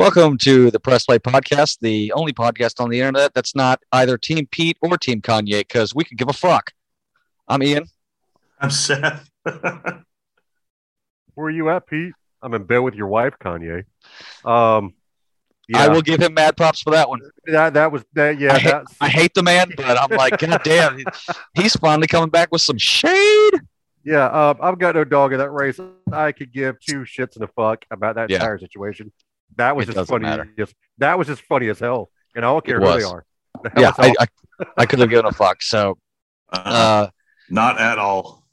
Welcome to the Press Play Podcast, the only podcast on the internet that's not either Team Pete or Team Kanye, because we could give a fuck. I'm Ian. I'm Seth. Where are you at, Pete? I'm in bed with your wife, Kanye. Um, yeah, I will give him mad props for that one. that that was that. Yeah, I, hate, that's, I hate the man, but I'm like, God damn, he- he's finally coming back with some shade. yeah. Um, I've got no dog in that race. I could give two shits and a fuck about that Yeah. entire situation. That was It just funny. matter. Just, that was just funny as hell, and I don't care It who they are. The Yeah, I, I, I could have given a fuck. So, Uh, uh, not at all.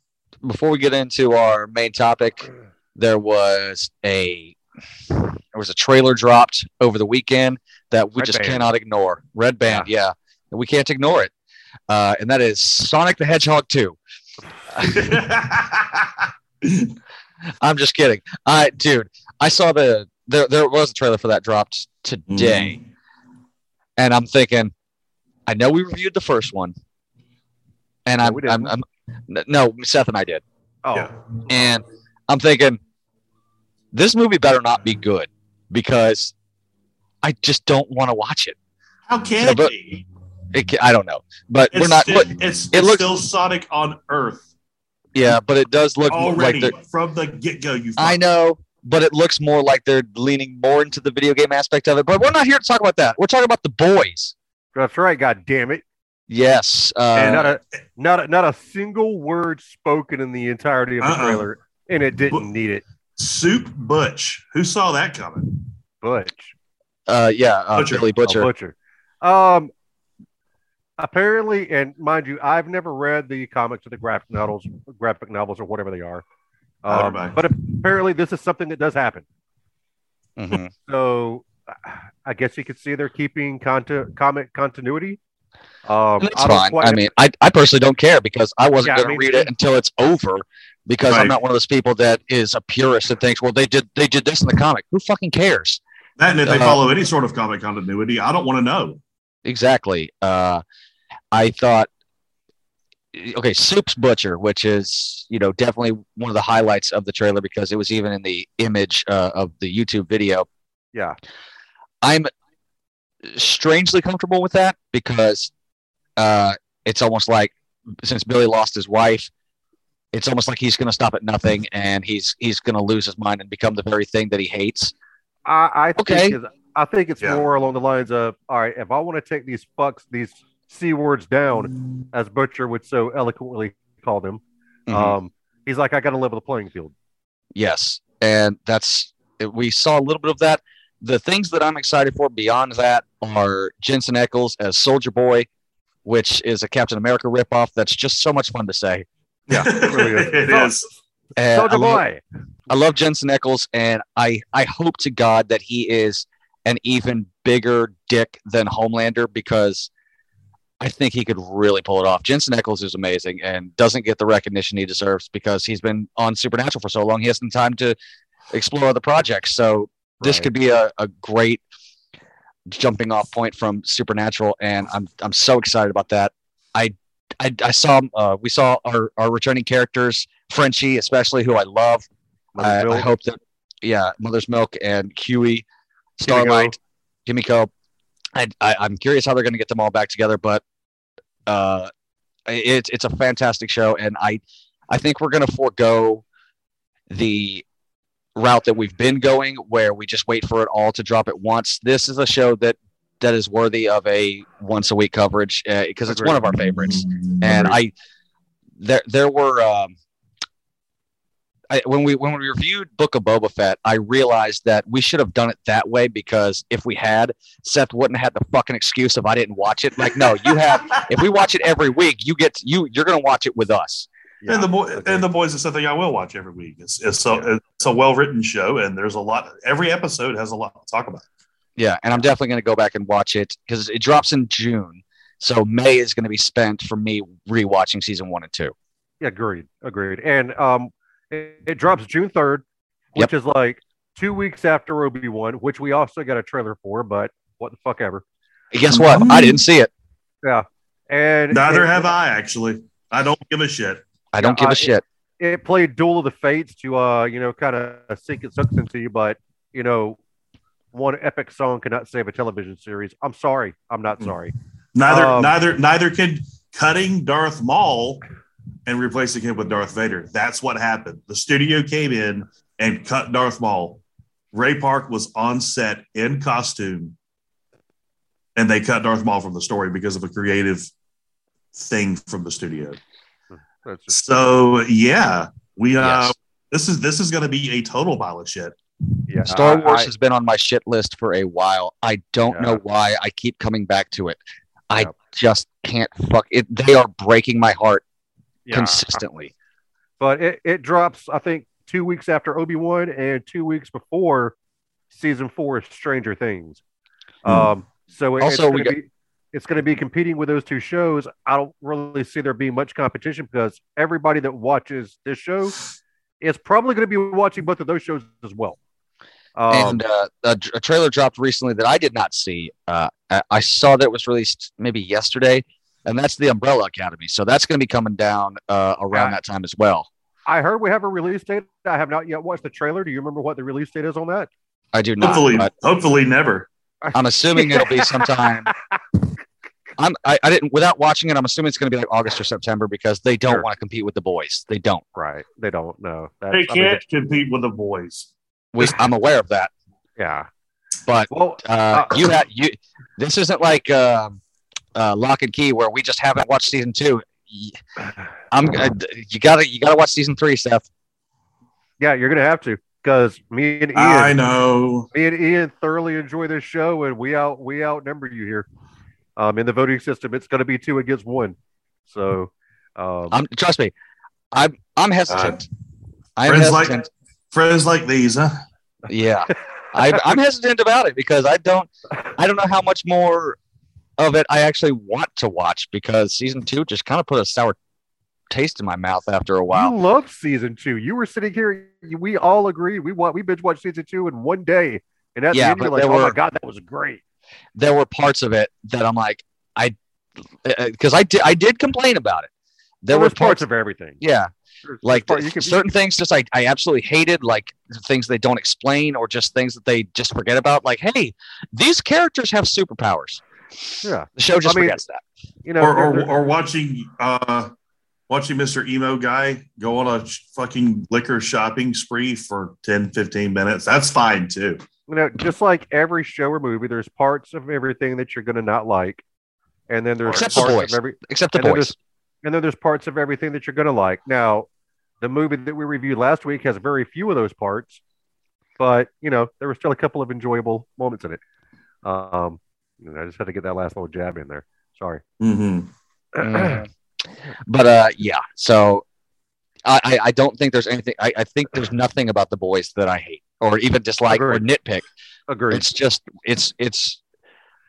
before we get into our main topic, there was a there was a trailer dropped over the weekend that we Red just Band. cannot ignore. Red Band, yeah, and we can't ignore it. Uh, and that is Sonic the Hedgehog 2. I'm just kidding. I dude, I saw the there there was a trailer for that dropped today, mm-hmm. and I'm thinking, I know we reviewed the first one, and I'm, we I'm. I'm no Seth and I did, oh, Yeah. and I'm thinking, this movie better not be good because I just don't want to watch it. How can Yeah, it but- be? it ca- I don't know, but It's, we're not. still, but- it's, it looks- still Sonic on Earth yeah, but it does look already like from the get go. You. I know, but it looks more like they're leaning more into the video game aspect of it. But we're not here to talk about that. We're talking about the boys. that's right. God damn it! Yes. and not Uh, a not a, not a single word spoken in the entirety of the Uh-uh. trailer, and it didn't But- need it. Supe Butch. Who saw that coming? Butch. uh, yeah, uh, Butcher. Billy Butcher. A butcher. Um, apparently, and mind you, I've never read the comics or the graphic novels, graphic novels or whatever they are. Um, Neither have I. but apparently, this is something that does happen. Mhm. So, I guess you could see they're keeping content, comic continuity. Um, that's I fine. quite- I mean, I, I personally don't care because I wasn't Yeah, going I to mean- read it until it's over because I'm not one of those people that is a purist and thinks, well, they did they did this in the comic. Who fucking cares? That and if they Uh, follow any sort of comic continuity, I don't want to know. Exactly. Uh, I thought, okay, Supe's Butcher, which is you know definitely one of the highlights of the trailer because it was even in the image uh, of the YouTube video. yeah, I'm strangely comfortable with that because uh, it's almost like since Billy lost his wife, it's almost like he's going to stop at nothing and he's he's going to lose his mind and become the very thing that he hates. I, I think Okay. it's- I think it's Yeah. more along the lines of, all right, if I want to take these fucks, these c words down, as Butcher would so eloquently call them, Mhm. um, he's like, I got to level the playing field. Yes, and that's we saw a little bit of that. The things that I'm excited for beyond that are Jensen Ackles as Soldier Boy, which is a Captain America ripoff. That's just so much fun to say. Yeah, it really is. it is. And I Soldier love- boy. I love Jensen Ackles, and I I hope to God that he is an even bigger dick than Homelander because I think he could really pull it off. Jensen Ackles is amazing and doesn't get the recognition he deserves because he's been on Supernatural for so long. He hasn't time to explore other projects. So this Right. could be a, a great jumping off point from Supernatural, and I'm I'm so excited about that. I I, I saw uh, we saw our, our returning characters, Frenchie especially, who I love. I, I hope that yeah, Mother's Milk and Huey, Kimiko. Starlight, Kimiko. I, I I'm curious how they're going to get them all back together, but uh, it's it's a fantastic show, and I I think we're going to forego the route that we've been going, where we just wait for it all to drop at once. This is a show that that is worthy of a once a week coverage because it's Agreed. one of our favorites and I there there were um, I, when we when we reviewed Book of Boba Fett, I realized that we should have done it that way because if we had, Seth wouldn't have had the fucking excuse if I didn't watch it. Like, no, you have. if we watch it every week, you get you you're gonna watch it with us. Yeah, and the boy agreed. and the boys is something I will watch every week. It's it's so it's a well written show, and there's a lot. Every episode has a lot to talk about. Yeah, and I'm definitely gonna go back and watch it because it drops in June, so May is gonna be spent for me rewatching season one and two. Yeah, agreed, agreed. And um, it, it drops June third, which is like two weeks after Obi Wan, which we also got a trailer for. But what the fuck ever. And guess what? I didn't see it. Yeah, and Neither it, have I actually. I don't give a shit. I don't Yeah, give I- a shit. It played Duel of the Fates to uh, you know, kind of sink its hooks into you, but you know, one epic song cannot save a television series. I'm sorry. I'm not Mm. sorry. Neither Um, neither neither can cutting Darth Maul and replacing him with Darth Vader. That's what happened. The studio came in and cut Darth Maul. Ray Park was on set in costume, and they cut Darth Maul from the story because of a creative thing from the studio. That's just, So yeah, we uh, Yes. this is this is going to be a total pile of shit. yeah. Star I- Wars I- has been on my shit list for a while. I don't Yeah. know why I keep coming back to it. I Yeah. just can't fuck it. They are breaking my heart yeah. consistently. but it, it drops i think two weeks after obi-wan and two weeks before season four of stranger things Hmm. um so it- Also, it's going to be it's going to be competing with those two shows i don't really see there being much competition because everybody that watches this show is probably going to be watching both of those shows as well um, and uh, a, a trailer dropped recently that I did not see. Uh, I, I saw that it was released maybe yesterday, and that's the Umbrella Academy. So that's going to be coming down uh, around Yeah. that time as well. i heard we have a release date i have not yet watched the trailer do you remember what the release date is on that I do not. Hopefully, hopefully never. I'm assuming it'll be sometime. I'm, I, I didn't without watching it. I'm assuming it's going to be like August or September because they don't Sure. want to compete with the boys. They don't. right they don't know That's- They I mean, can't compete with the boys. We, I'm aware of that, yeah but well uh, Uh, you had you. This isn't like um uh, Locke and Key where we just haven't watched season two. Y- I'm. Uh, you gotta you gotta watch season three, Steph. Yeah, you're gonna have to because me and Ian, I know. me and Ian thoroughly enjoy this show, and we out we outnumber you here. Um, in the voting system, it's going to be two against one. So, um, I'm trust me. I'm I'm hesitant. I'm friends like- Friends like these, huh? yeah, I, I'm hesitant about it because I don't I don't know how much more of it I actually want to watch because season two just kind of put a sour taste in my mouth after a while. you loved season two. You were sitting here. We all agreed. We wa- we binge watched season two in one day, and at Yeah, the end, you're like, "Oh my god, that was great." There were parts of it that I'm like I uh, uh, because I did I did complain about it. There There were parts parts of everything. yeah There's- like part- you can- certain things just like I absolutely hated like things they don't explain or just things that they just forget about like hey these characters have superpowers Yeah, the show just I mean, forgets that you know, or, there- or, there- or watching uh watching Mr. Emo guy go on a fucking liquor shopping spree for 10, 15 minutes. That's fine too. you know, just like every show or movie, there's parts of everything that you're going to not like, and then there's Except the boys. of every except the and boys there's and then there's parts of everything that you're going to like. Now, the movie that we reviewed last week has very few of those parts, but you know there were still a couple of enjoyable moments in it. Um, and I just had to get that last little jab in there. Sorry. Mm-hmm. Mhm. but uh yeah so I, I i don't think there's anything I, I think there's nothing about the boys that i hate or even dislike or nitpick Agreed. it's just it's it's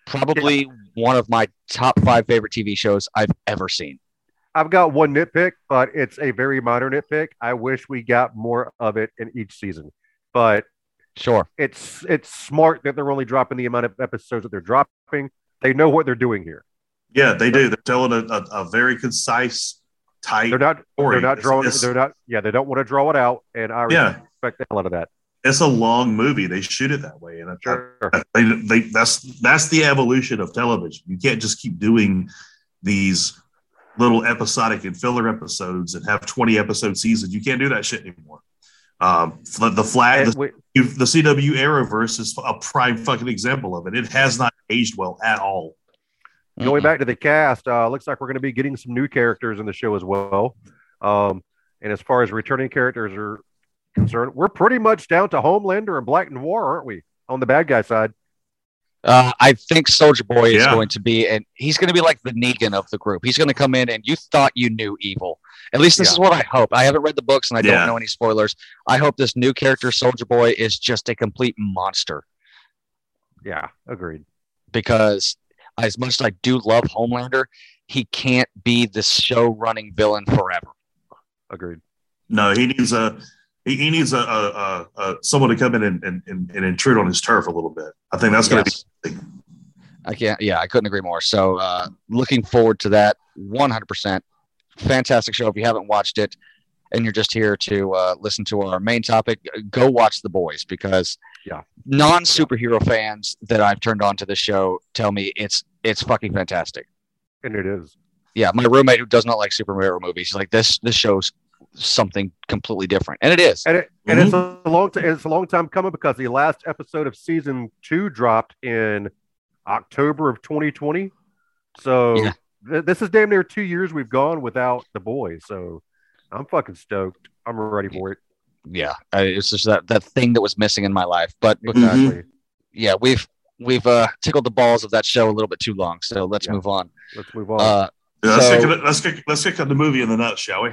probably one of my top five favorite tv shows i've ever seen I've got one nitpick, but it's a very minor nitpick. I wish we got more of it in each season, but sure it's it's smart that they're only dropping the amount of episodes that they're dropping. They know what they're doing here. Yeah, they do. They're telling a, a, a very concise, tight They're not story. they're not drawing it's- they're not yeah they don't want to draw it out, and I Yeah. respect the hell out of that. It's a long movie. They shoot it that way, and I, Sure. I- they, they, that's that's the evolution of television. You can't just keep doing these little episodic and filler episodes and have twenty episode seasons. You can't do that shit anymore. Um, the, the flag, the, we- the CW Arrowverse is a prime fucking example of it. It has not aged well at all. Going back to the cast, uh, looks like we're going to be getting some new characters in the show as well. Um, and as far as returning characters are concerned, we're pretty much down to Homelander and Black Noir, aren't we? On the bad guy side, Uh, I think Soldier Boy is Yeah. going to be, and he's going to be like the Negan of the group. He's going to come in, and you thought you knew evil. At least this Yeah. is what I hope. I haven't read the books, and I Yeah. don't know any spoilers. I hope this new character, Soldier Boy, is just a complete monster. yeah, agreed. Because as much as I do love Homelander, he can't be the show running villain forever. Agreed. No, he needs a he, he needs a, a, a, a someone to come in and, and, and, and intrude on his turf a little bit. I think that's going to Yes. I can't. Yeah, I couldn't agree more. So, uh, looking forward to that. One hundred percent. Fantastic show. If you haven't watched it, and you're just here to uh, listen to our main topic, go watch The Boys because Yeah. Non superhero fans that I've turned on to the show tell me it's it's fucking fantastic. And it is. Yeah, my roommate who does not like superhero movies, he's like this this show's something completely different, and it is. And it, and it's a long t- it's a long time coming because the last episode of season two dropped in October of 2020. So Yeah. th- this is damn near two years we've gone without the boys. So I'm fucking stoked. I'm ready for it. Yeah, I- it's just that that thing that was missing in my life. But Exactly. yeah, we've we've uh, tickled the balls of that show a little bit too long. So let's Yeah. move on. Let's move on. Uh, Yeah, let's, So- kick it, let's, kick, let's kick the movie in the nuts, shall we?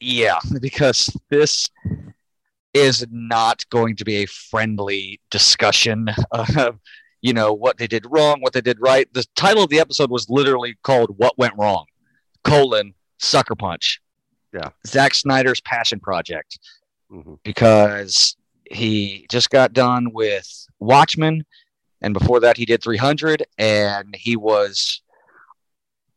Yeah, because this is not going to be a friendly discussion of you know what they did wrong, what they did right. The title of the episode was literally called "What Went Wrong." Colon Sucker Punch. Yeah. Zack Snyder's passion project. Mhm. because he just got done with Watchmen, and before that he did 300, and he was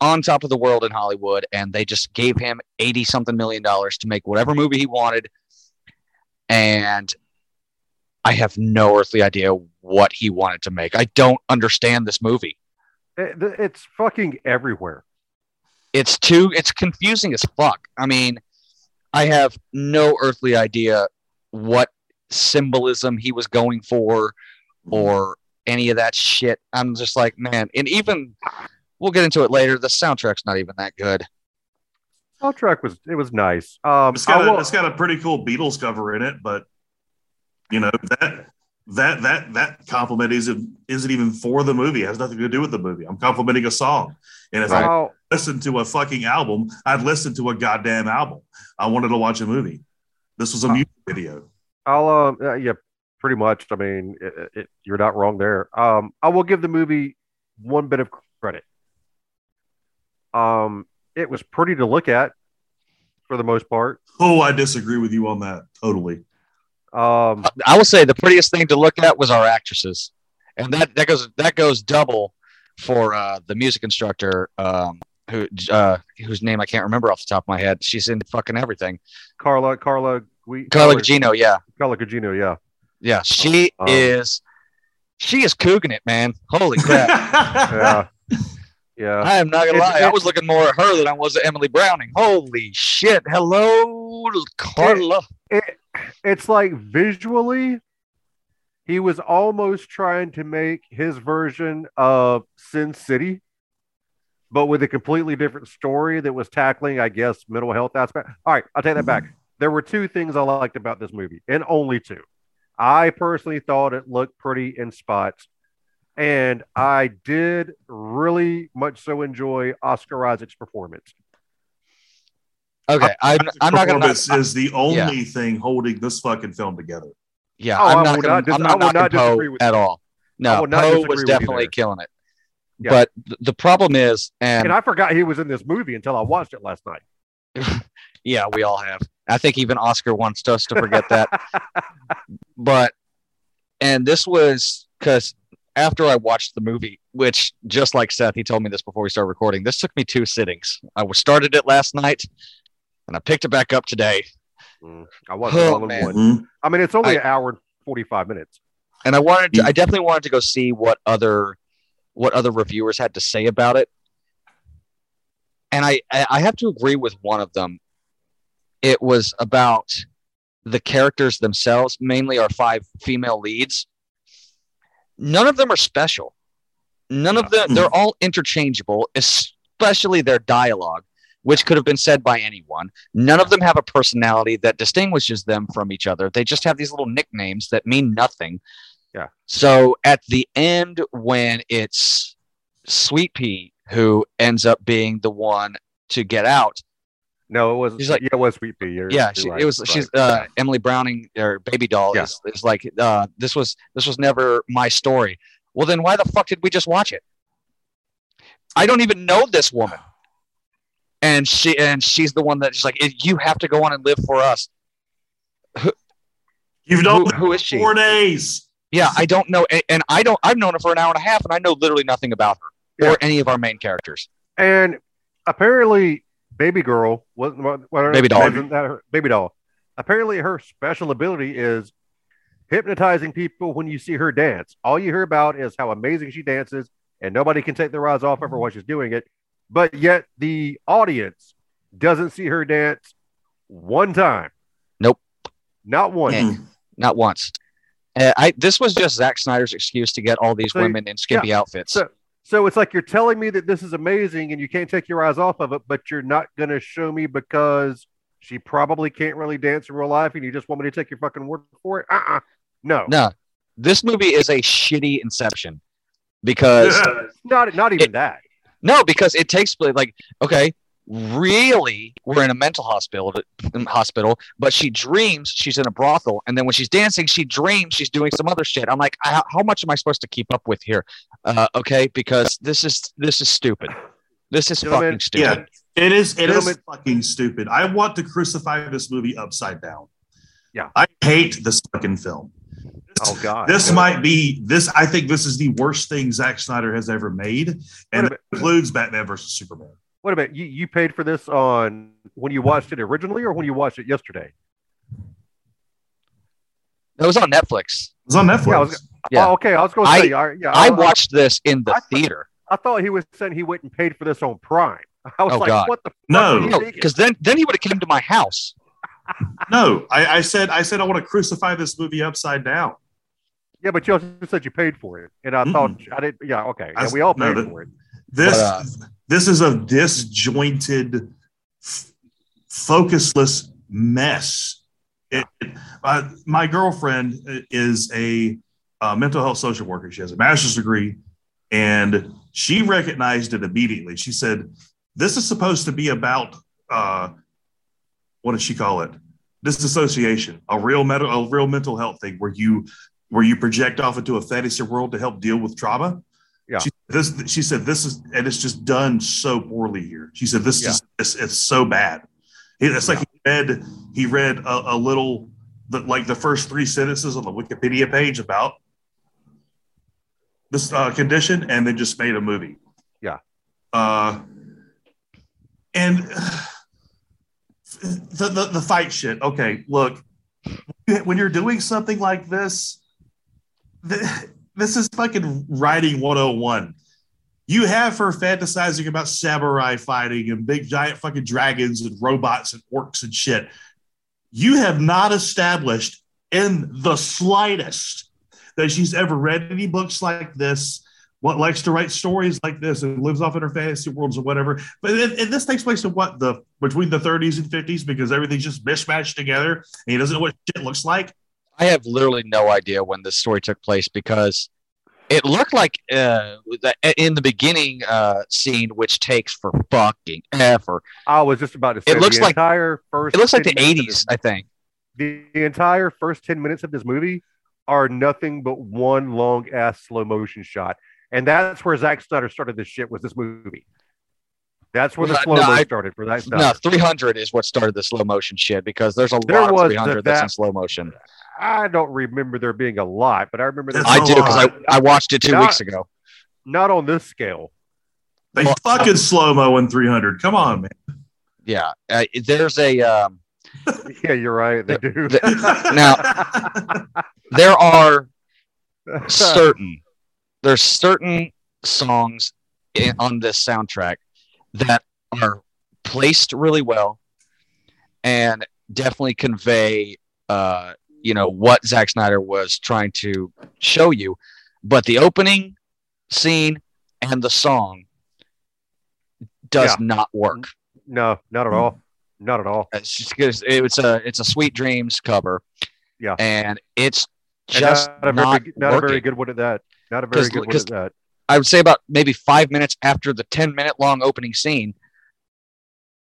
on top of the world in Hollywood, and they just gave him 80 something million dollars to make whatever movie he wanted, and I have no earthly idea what he wanted to make. I don't understand this movie. It- it's fucking everywhere. It's too it's confusing as fuck. I mean, I have no earthly idea what symbolism he was going for or any of that shit. I'm just like, man, and even we'll get into it later. The soundtrack's not even that good. Soundtrack was it was nice. Um, It's got, I a, will- it's got a pretty cool Beatles cover in it, but you know that that that that compliment isn't isn't even for the movie. It has nothing to do with the movie. I'm complimenting a song, and if I I'll- listened to a fucking album, I'd listen to a goddamn album. I wanted to watch a movie. This was a Uh, music video. I'll um uh, yeah, pretty much. I mean, it, it, you're not wrong there. Um, I will give the movie one bit of credit. Um, it was pretty to look at for the most part. Oh, I disagree with you on that totally. Um, I will say the prettiest thing to look at was our actresses, and that that goes that goes double for uh, the music instructor. Um, who uh, whose name I can't remember off the top of my head. She's in fucking everything. Carla, Carla, we, Carla Gugino, yeah. Carla Gugino, yeah. Yeah, she Um, is. She is cooking it, man. Holy crap! Yeah, yeah. I am not gonna It's- lie. I was looking more at her than I was at Emily Browning. Holy shit! Hello, Carla. it, it's like visually he was almost trying to make his version of sin city but with a completely different story that was tackling i guess mental health aspect all right i'll take that back mm-hmm. there were two things i liked about this movie and only two i personally thought it looked pretty in spots and i did really much so enjoy oscar isaac's performance Okay, I'm, I'm not gonna. This is the only thing holding this fucking film together. yeah, Oh, I I'm not will gonna. dis- I'm I not not knocking Poe at all. I No, Poe was definitely killing it. Yeah. But th- the problem is, and, and i forgot he was in this movie until i watched it last night yeah, we all have. I think even Oscar wants us to forget that. but and this was because after I watched the movie, which just like Seth, he told me this before we started recording. This took me two sittings. I was started it last night, and I picked it back up today. Mm, I watched it Oh, all in man. one. I mean, it's only I- an hour and forty-five minutes. And I wanted, to, Mm. I definitely wanted to go see what other, what other reviewers had to say about it. And I, I I have to agree with one of them. It was about the characters themselves, mainly our five female leads. None of them are special. None of them, they're hmm. all interchangeable, especially their dialogue, which could have been said by anyone. None of them have a personality that distinguishes them from each other. They just have these little nicknames that mean nothing. Yeah. So at the end, when it's Sweet Pea who ends up being the one to get out, No, it was. She's like- yeah, it was Sweet Pea. You're, yeah, she, right, it was. right. She's uh, Emily Browning or Baby Doll Yeah. is, is like uh, this was this was never my story. Well, then why the fuck did we just watch it? I don't even know this woman, and she and she's the one that's like you have to go on and live for us. Who, You've known Who, who is she? four days. Yeah, I don't know, and, and I don't. I've known her for an hour and a half, and I know literally nothing about her Yeah. or any of our main characters. and apparently, Baby Girl wasn't what, what her- Baby Doll. that Baby Doll. Apparently, her special ability is hypnotizing people when you see her dance. All you hear about is how amazing she dances, and nobody can take their eyes off of her while she's doing it. But yet the audience doesn't see her dance one time. Nope. Not one, Yeah. Not once. Uh, I this was just Zack Snyder's excuse to get all these So, women in skimpy outfits. So, so it's like you're telling me that this is amazing and you can't take your eyes off of it, but you're not going to show me because she probably can't really dance in real life and you just want me to take your fucking word for it? Uh-uh. No. no, this movie is a shitty Inception because Not, not even that. no, because it takes place like okay, really, we're in a mental hospital hospital, but she dreams she's in a brothel, and then when she's dancing, she dreams she's doing some other shit. I'm like, how, how much am I supposed to keep up with here? Uh, okay, because this is this is stupid. This is Gentlemen, fucking stupid. Yeah, it is. It is Gentlemen- fucking stupid. I want to crucify this movie upside down. Yeah. I hate this fucking film. Oh, God. This might be this. I think this is the worst thing Zack Snyder has ever made, and it includes Batman versus Superman. Wait a minute. You, you paid for this on when you watched it originally or when you watched it yesterday? It was on Netflix. It was on Netflix. Yeah, I was- Yeah. Oh, okay. I was going to I- say, I, yeah, I watched this in the I- theater. I thought he was saying he went and paid for this on Prime. I was Oh, like, God. what the fuck? No. are you No, because then then he would have came to my house. no, I, I said I said I want to crucify this movie upside down. Yeah, but you also said you paid for it, and I thought I didn't. Yeah, okay. I Yeah, we all no, paid that- for it. This But, uh, this is a disjointed, f- focusless mess. It, it- uh, my girlfriend is a uh, mental health social worker. She has a master's degree, and she recognized it immediately. She said, "This is supposed to be about uh, what does she call it? Disassociation, a real mental, a real mental health thing where you where you project off into a fantasy world to help deal with trauma." Yeah. She, this she said this is and it's just done so poorly here. She said this Yeah. is it's, it's so bad. It's like he read he read a, a little the, like the first three sentences on the Wikipedia page about this uh, condition and then just made a movie. Yeah. Uh, and the, the the fight shit. Okay, look, when you're doing something like this, th- this is fucking writing 101. You have her fantasizing about samurai fighting and big giant fucking dragons and robots and orcs and shit. You have not established in the slightest that she's ever read any books like this, what likes to write stories like this, and lives off in her fantasy worlds or whatever. But it, it- this takes place in what the between the 30s and 50s because everything's just mishmashed together, and he doesn't know what shit looks like. I have literally no idea when this story took place because it looked like uh, in the beginning uh, scene, which takes for fucking ever. I was just about to say It looks the like- entire first. It looks like the '80s, I think. the, the entire first ten minutes of this movie are nothing but one long ass slow motion shot, and that's where Zack Snyder started this shit. Was this movie? That's where the slow no, started for that. Snyder. No, 300 is what started the slow motion shit because there's a There lot of 300 that's in slow motion. I don't remember there being a lot, but I remember there I was do because I. I watched it two Not- weeks ago. not on this scale. They Well, fucking slow mo in 300. Come on, man. Yeah, uh, there's a um, Yeah, you're right. They do. Now there are certain there's certain songs in, on this soundtrack that are placed really well and definitely convey uh you know what Zack Snyder was trying to show you but the opening scene and the song does Yeah. not work no, not at mm. all. Not at all. it's just 'cause it's a it's a sweet dreams cover Yeah. and it's And just not, a not, very, not a very good one at that. Not a very good one at that. I would say about maybe five minutes after the 10 minute long opening scene,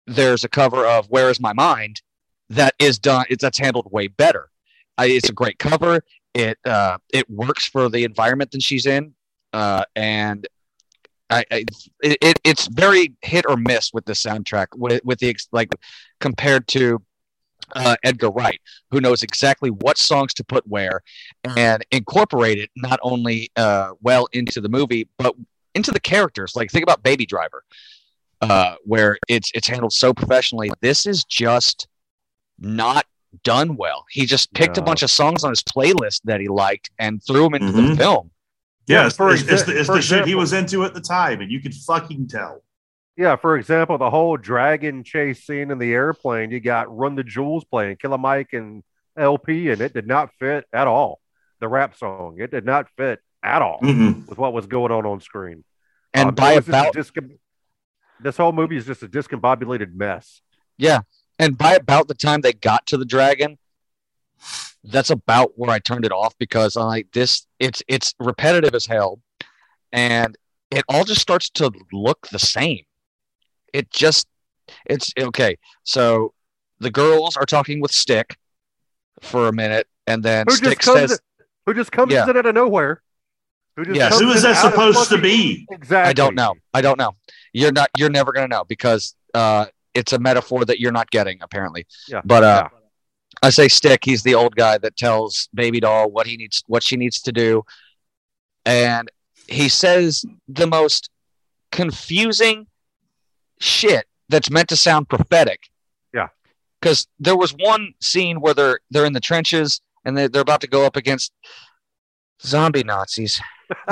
there's a cover of Where Is My Mind that is done, it's, that's handled way better. I, it's a great cover. It, uh, it works for the environment that she's in. Uh, and I, I it, it, it's very hit or miss with the soundtrack with, with the, like compared to uh, Edgar Wright, who knows exactly what songs to put where and incorporate it not only uh, well into the movie but into the characters. Like think about Baby Driver, uh, where it's it's handled so professionally. This is just not done well. He just picked a bunch of songs on his playlist that he liked and threw them into the Mhm. film. Yeah, Yeah, it's, for it's, it's the, it's for the shit he was into at the time, and you could fucking tell. Yeah, for example, the whole dragon chase scene in the airplane, you got Run the Jewels playing, Killer Mike and El-P, and it did not fit at all. The rap song, it did not fit at all Mm-mm. with what was going on on screen. And Um, by it was just a about discom- this whole movie is just a discombobulated mess. yeah, and by about the time they got to the dragon, that's about where I turned it off because I'm like this. It's it's repetitive as hell, and it all just starts to look the same. It just it's okay. So the girls are talking with Stick for a minute, and then Who just Stick comes says, in, who just comes Yeah. in out of nowhere? Who just Yes. Who is that out of supposed to be? Exactly. I don't know. I don't know. You're not. You're never gonna know because uh, it's a metaphor that you're not getting apparently. Yeah. But uh, Yeah. I say Stick. He's the old guy that tells Baby Doll what he needs, what she needs to do, and he says the most confusing shit that's meant to sound prophetic. Yeah. Because there was one scene where they're they're in the trenches and they they're about to go up against zombie Nazis.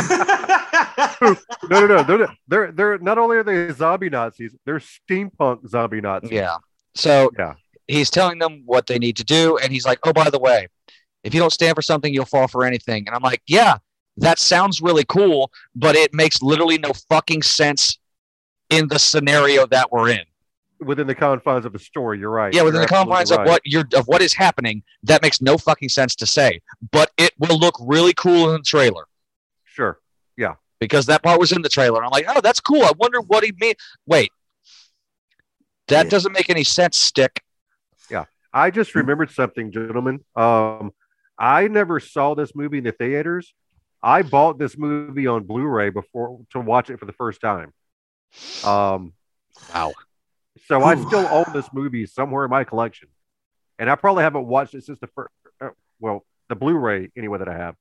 No, no, no. They're, they're they're not only are they zombie Nazis, they're steampunk zombie Nazis. Yeah. So Yeah. he's telling them what they need to do, and he's like, "Oh, by the way, if you don't stand for something, you'll fall for anything." And I'm like, "Yeah, that sounds really cool, but it makes literally no fucking sense in the scenario that we're in. Within the confines of the story, you're right. Yeah, within You're the confines absolutely of what you're of what is happening, that makes no fucking sense to say. But it will look really cool in the trailer." Sure. Because that part was in the trailer. I'm like, oh, that's cool. I wonder what he mean. Wait, that Yeah. doesn't make any sense. Stick. Yeah, I just remembered something, gentlemen. Um, I never saw this movie in the theaters. I bought this movie on Blu-ray before to watch it for the first time. Um, Wow. so I still own this movie somewhere in my collection, and I probably haven't watched it since the first. Uh, well, the Blu-ray anyway that I have.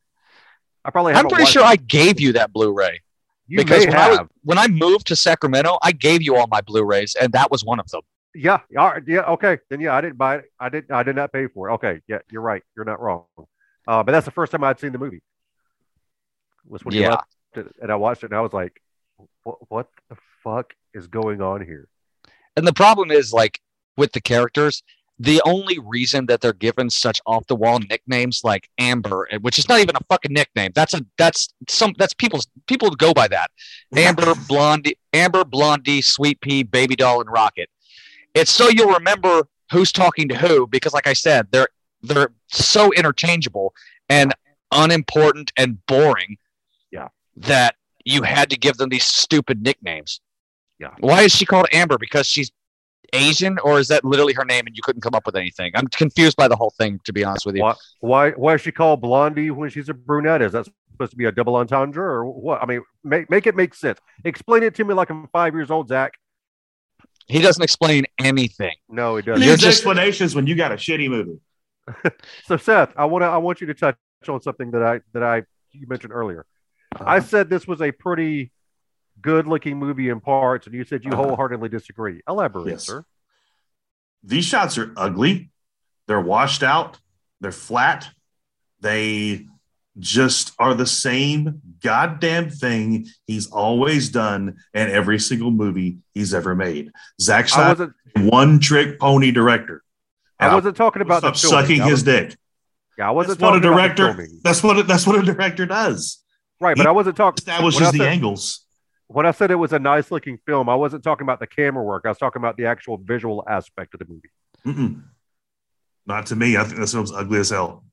I probably I'm pretty sure it. I gave you that Blu-ray you because may when I, was, when I moved to Sacramento, I gave you all my Blu-rays, and that was one of them. Yeah, yeah, okay. Then yeah, I didn't buy it. I did. I did not pay for it. Okay, yeah, you're right. You're not wrong. Uh, but that's the first time I'd seen the movie. Was when you left and I watched it, and I was like, "What? What the fuck is going on here?" And the problem is, like with the characters, the only reason that they're given such off-the-wall nicknames like Amber, eh, which is not even a fucking nickname. That's a that's some that's people's people go by that. Amber, Blondie, Amber, Blondie, Sweet Pea, Baby Doll, and Rocket. It's so you'll remember who's talking to who because, like I said, they're they're so interchangeable and unimportant and boring. Yeah. That you had to give them these stupid nicknames. Yeah. Why is she called Amber? Because she's Asian, or is that literally her name and you couldn't come up with anything? I'm confused by the whole thing, to be honest with you. Why? Why? Why is she called Blondie when she's a brunette? Is that supposed to be a double entendre or what? I mean, make make it make sense. Explain it to me like I'm five years old, Zack. He doesn't explain anything. No, he doesn't. You're needs just- explanations when you got a shitty movie? So Seth, I want to I want you to touch on something that I that I you mentioned earlier. Uh-huh. I said this was a pretty good looking movie in parts, and you said you Uh-huh. wholeheartedly disagree. Elaborate, Yes. sir. These shots are ugly. They're washed out. They're flat. They just are the same goddamn thing he's always done in every single movie he's ever made. Zack Snyder, one trick pony director. I wasn't talking about the filming. sucking I his dick. Yeah, I wasn't That's what a talking about the director. That's what. A, that's what a director does. Right, but I wasn't talking Establishes the angles. When I said it was a nice looking film. I wasn't talking about the camera work. I was talking about the actual visual aspect of the movie. Mm-mm. Not to me. I think this film's ugly as hell.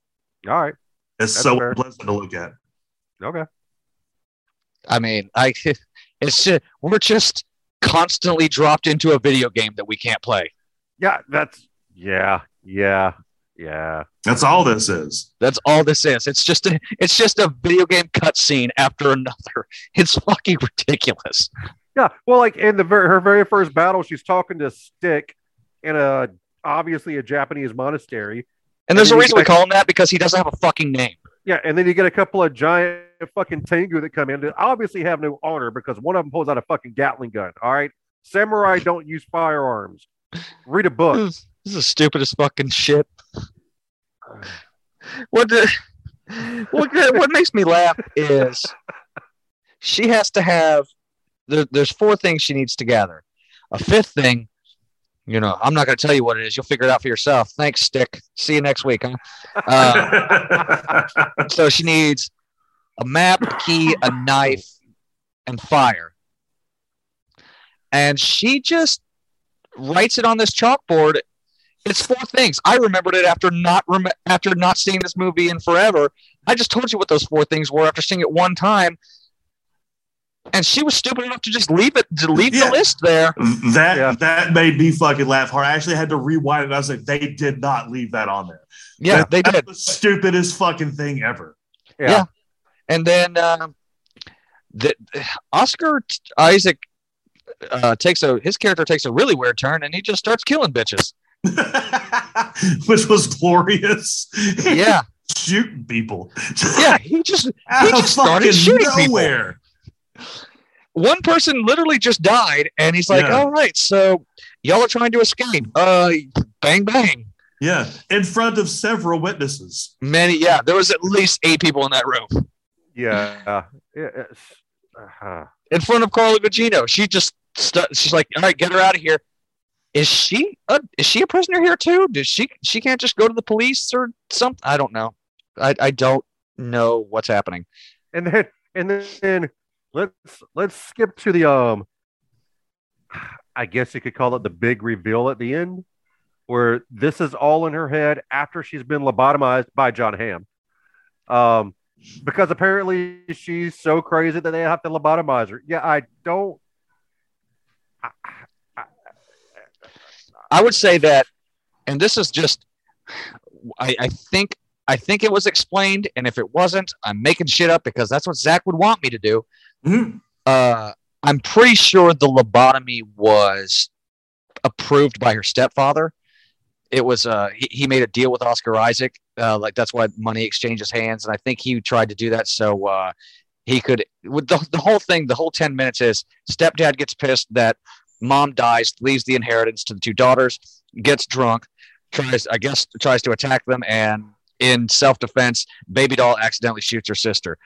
All right, It's That's so fair. unpleasant to look at. okay. I mean, I it's just, we're just constantly dropped into a video game that we can't play. Yeah, that's yeah, yeah, yeah. That's all this is. That's all this is. It's just a it's just a video game cutscene after another. It's fucking ridiculous. Yeah, well, like in the ver- her very first battle, she's talking to Stick in a obviously a Japanese monastery. And there's And a reason we get- call him that because he doesn't have a fucking name. Yeah, and then you get a couple of giant fucking Tengu that come in that obviously have no honor because one of them pulls out a fucking Gatling gun. All right, samurai don't use firearms. Read a book. This is the stupidest fucking shit. what the, what what makes me laugh is she has to have there, there's four things she needs to gather. A fifth thing, you know, I'm not going to tell you what it is. You'll figure it out for yourself. Thanks, Stick. See you next week. Huh? Uh, so she needs a map, key, a knife, and fire. And she just writes it on this chalkboard. It's four things. I remembered it after not rem- after not seeing this movie in forever. I just told you what those four things were after seeing it one time, and she was stupid enough to just leave it to leave Yeah. the list there. that Yeah. that made me fucking laugh hard. I actually had to rewind it. I was like, they did not leave that on there. Yeah, That- they that's did. the stupidest fucking thing ever. Yeah. Yeah. And then um, the Oscar Isaac uh, takes a his character takes a really weird turn, and he just starts killing bitches. Which was glorious. Yeah, Shooting people. yeah. He just Out of just started fucking shooting people. one person literally just died, and he's like, Yeah. "All right, so y'all are trying to escape." Uh, bang bang. Yeah. In front of several witnesses. Many, yeah. There was at least eight people in that room Yeah. Yeah, it's, uh, in front of Carla Gugino. She just she's like, "All right, get her out of here." Is she a is she a prisoner here too? Does she she can't just go to the police or something? I don't know. I I don't know what's happening. and then and then let's let's skip to the um I guess you could call it the big reveal at the end, where this is all in her head after she's been lobotomized by Jon Hamm. Um, because apparently she's so crazy that they have to lobotomize her. Yeah, I don't. I, I would say that, and this is just, I, I think, I think it was explained, and if it wasn't, I'm making shit up because that's what Zack would want me to do. Mhm. Uh, I'm pretty sure the lobotomy was approved by her stepfather. It was, uh, he, he made a deal with Oscar Isaac, uh, like that's why money exchanges hands, and I think he tried to do that so uh, he could. With the, the whole thing, the whole ten minutes is stepdad gets pissed that mom dies, leaves the inheritance to the two daughters, gets drunk, tries, I guess, tries to attack them, and in self defense, baby doll accidentally shoots her sister.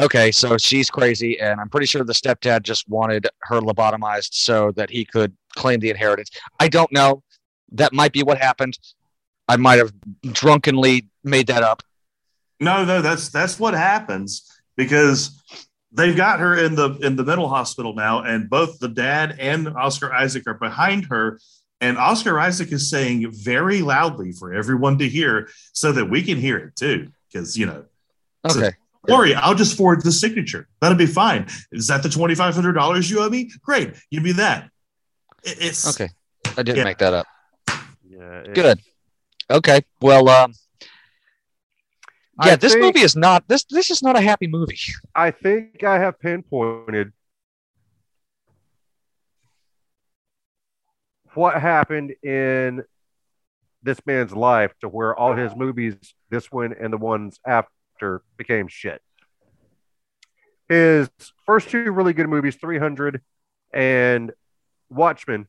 Okay, so she's crazy, and I'm pretty sure the stepdad just wanted her lobotomized so that he could claim the inheritance. I don't know. That might be what happened. I might have drunkenly made that up. No, no, that's that's what happens because they've got her in the in the mental hospital now, and both the dad and Oscar Isaac are behind her. And Oscar Isaac is saying very loudly for everyone to hear so that we can hear it too. Because you know, Okay. Lori, I'll just forward the signature. That'll be fine. Is that the twenty five hundred dollars you owe me? Great, give me that. It's Okay. I didn't Yeah. make that up. Yeah, Good. Okay. Well, um, yeah, I this think- movie is not this. This is not a happy movie. I think I have pinpointed what happened in this man's life to where all his movies, this one and the ones after, became shit. His first two really good movies, 300 and Watchmen,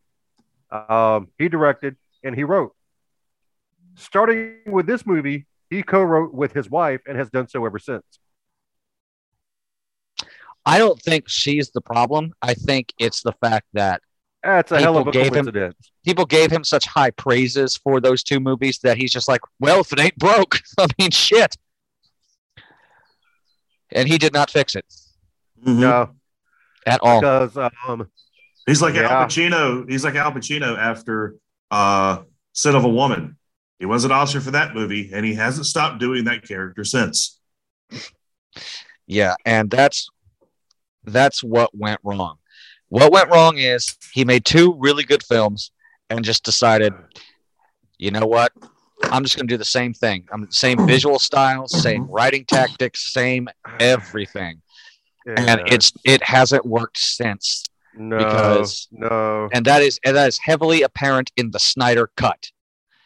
um, he directed and he wrote. Starting with this movie, he co wrote with his wife and has done so ever since. I don't think she's the problem. I think it's the fact that That's a hell of a People gave him- people gave him such high praises for those two movies that he's just like, well, if it ain't broke, I mean, shit. And he did not fix it Mhm. No, at all. because um, He's like Yeah. Al Pacino. He's like Al Pacino after uh, Scent of a Woman. He was an Oscar for that movie, and he hasn't stopped doing that character since. Yeah, and that's that's what went wrong. What went wrong is he made two really good films and just decided, you know what? I'm just going to do the same thing. I'm the same visual style, same writing tactics, same everything. And it's it hasn't worked since. No, because- no, And that is and that is heavily apparent in the Snyder cut